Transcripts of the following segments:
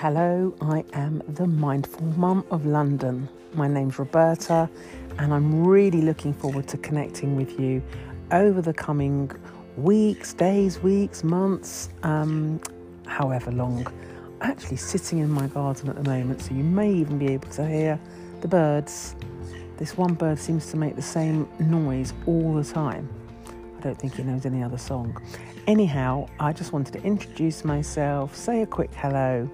Hello, I am the Mindful Mum of London. My name's Roberta, and I'm really looking forward to connecting with you over the coming weeks, days, weeks, months, um, however long. I'm actually sitting in my garden at the moment, so you may even be able to hear the birds. This one bird seems to make the same noise all the time. I don't think he knows any other song. Anyhow, I just wanted to introduce myself, say a quick hello,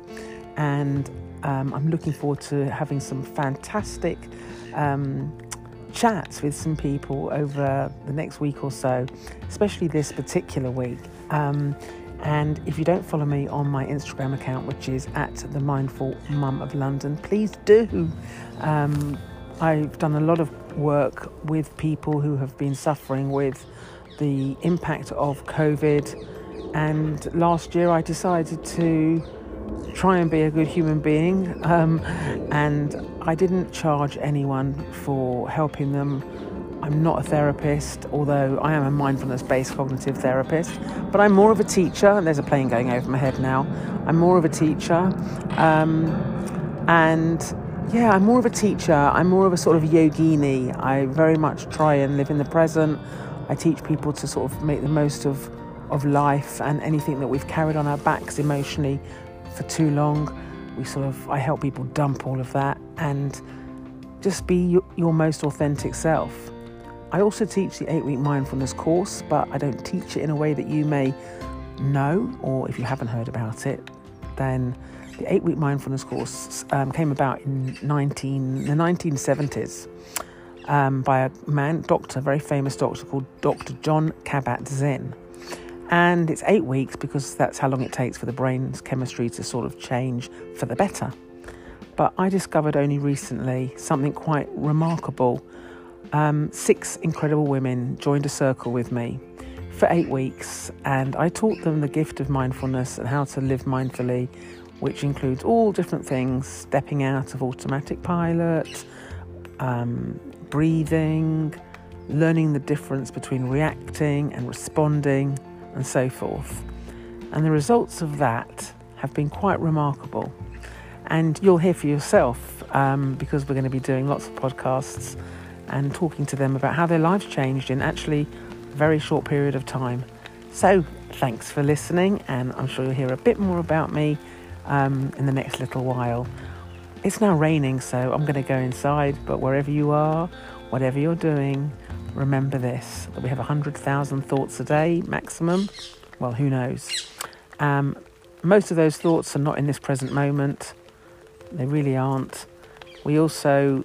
and um, I'm looking forward to having some fantastic um, chats with some people over the next week or so, especially this particular week. Um, and if you don't follow me on my Instagram account, which is at the Mindful Mum of London, please do. Um, I've done a lot of work with people who have been suffering with the impact of COVID. And last year I decided to try and be a good human being. Um, and I didn't charge anyone for helping them. I'm not a therapist, although I am a mindfulness based cognitive therapist, but I'm more of a teacher. And There's a plane going over my head now. I'm more of a teacher. Um, and yeah, I'm more of a teacher. I'm more of a sort of yogini. I very much try and live in the present. I teach people to sort of make the most of, of life and anything that we've carried on our backs emotionally for too long. We sort of, I help people dump all of that and just be your, your most authentic self. I also teach the eight week mindfulness course, but I don't teach it in a way that you may know, or if you haven't heard about it, then the eight week mindfulness course um, came about in 19, the 1970s um, by a man, doctor, very famous doctor called Dr. Jon Kabat-Zinn. And it's eight weeks because that's how long it takes for the brain's chemistry to sort of change for the better. But I discovered only recently something quite remarkable. Um, six incredible women joined a circle with me for eight weeks, and I taught them the gift of mindfulness and how to live mindfully, which includes all different things stepping out of automatic pilot, um, breathing, learning the difference between reacting and responding, and so forth. And the results of that have been quite remarkable. And you'll hear for yourself um, because we're going to be doing lots of podcasts and talking to them about how their lives changed in actually a very short period of time. So, thanks for listening, and I'm sure you'll hear a bit more about me um, in the next little while. It's now raining, so I'm going to go inside, but wherever you are, whatever you're doing, remember this that we have 100,000 thoughts a day maximum. Well, who knows? Um, most of those thoughts are not in this present moment, they really aren't. We also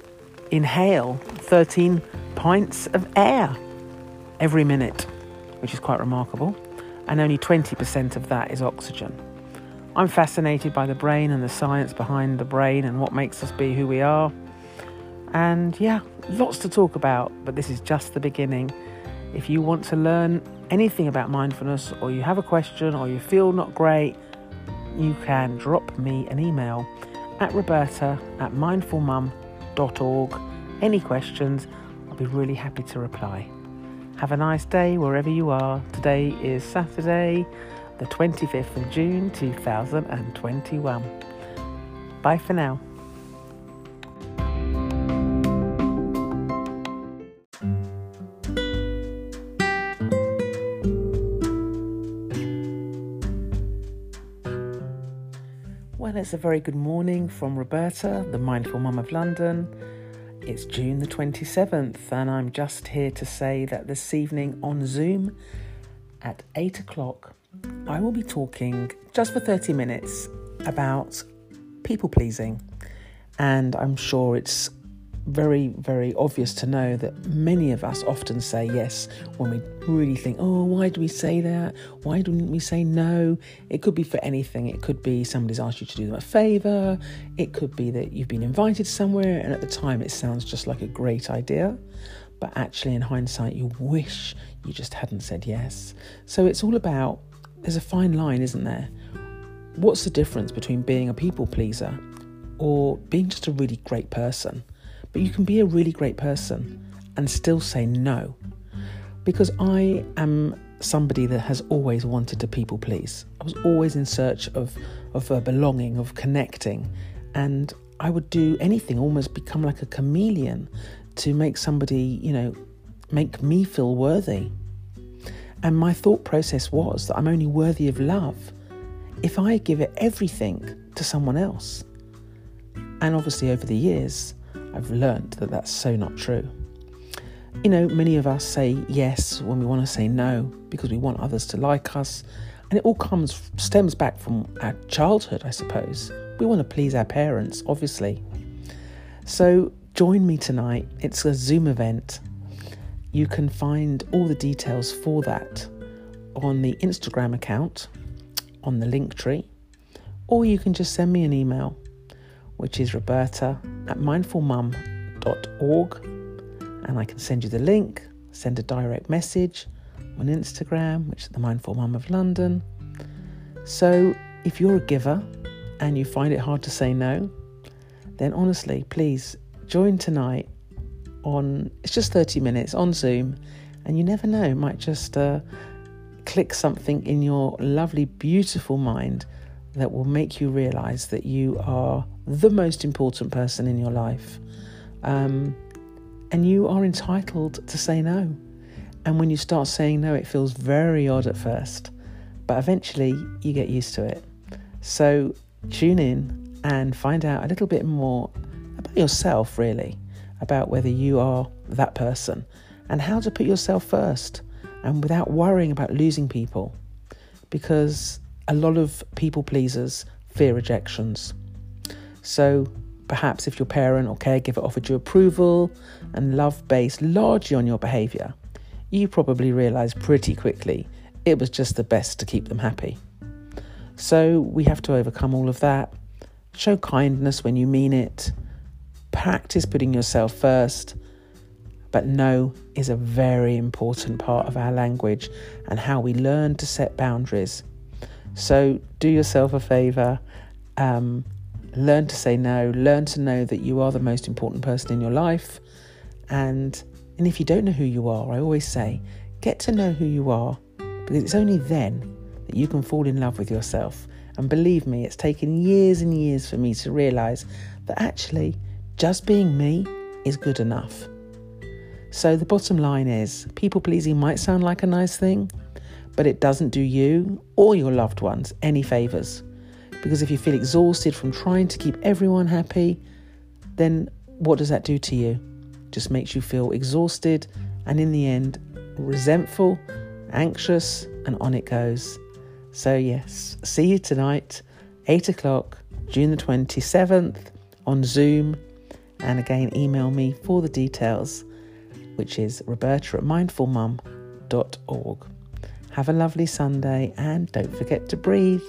inhale 13 pints of air every minute, which is quite remarkable, and only 20% of that is oxygen. I'm fascinated by the brain and the science behind the brain and what makes us be who we are. And yeah, lots to talk about, but this is just the beginning. If you want to learn anything about mindfulness, or you have a question, or you feel not great, you can drop me an email at roberta at mindfulmum.org. Any questions, I'll be really happy to reply. Have a nice day wherever you are. Today is Saturday, the 25th of June 2021. Bye for now. It's a very good morning from Roberta, the Mindful Mum of London. It's June the 27th, and I'm just here to say that this evening on Zoom at 8 o'clock, I will be talking just for 30 minutes about people pleasing. And I'm sure it's very, very obvious to know that many of us often say yes when we really think, oh, why do we say that? Why didn't we say no? It could be for anything. It could be somebody's asked you to do them a favour. It could be that you've been invited somewhere and at the time it sounds just like a great idea. But actually, in hindsight, you wish you just hadn't said yes. So it's all about there's a fine line, isn't there? What's the difference between being a people pleaser or being just a really great person? But you can be a really great person and still say no. Because I am somebody that has always wanted to people please. I was always in search of of belonging, of connecting, and I would do anything, almost become like a chameleon to make somebody, you know, make me feel worthy. And my thought process was that I'm only worthy of love if I give it everything to someone else. And obviously, over the years, I've learned that that's so not true. You know, many of us say yes when we want to say no because we want others to like us. And it all comes, stems back from our childhood, I suppose. We want to please our parents, obviously. So join me tonight. It's a Zoom event. You can find all the details for that on the Instagram account, on the Linktree, or you can just send me an email, which is roberta at mindfulmum.org and I can send you the link, send a direct message on Instagram, which is the Mindful Mum of London. So if you're a giver and you find it hard to say no, then honestly, please join tonight on it's just 30 minutes on Zoom, and you never know, might just uh, click something in your lovely, beautiful mind that will make you realize that you are the most important person in your life. Um, and you are entitled to say no. And when you start saying no, it feels very odd at first, but eventually you get used to it. So tune in and find out a little bit more about yourself, really, about whether you are that person and how to put yourself first and without worrying about losing people. Because a lot of people pleasers fear rejections. So Perhaps if your parent or caregiver offered you approval and love based largely on your behaviour, you probably realised pretty quickly it was just the best to keep them happy. So we have to overcome all of that. Show kindness when you mean it. Practice putting yourself first. But no is a very important part of our language and how we learn to set boundaries. So do yourself a favour. Um, learn to say no, learn to know that you are the most important person in your life. And and if you don't know who you are, I always say, get to know who you are because it's only then that you can fall in love with yourself. And believe me, it's taken years and years for me to realize that actually just being me is good enough. So the bottom line is people pleasing might sound like a nice thing, but it doesn't do you or your loved ones any favors. Because if you feel exhausted from trying to keep everyone happy, then what does that do to you? Just makes you feel exhausted and in the end, resentful, anxious, and on it goes. So, yes, see you tonight, 8 o'clock, June the 27th, on Zoom. And again, email me for the details, which is roberta at mindfulmum.org. Have a lovely Sunday and don't forget to breathe.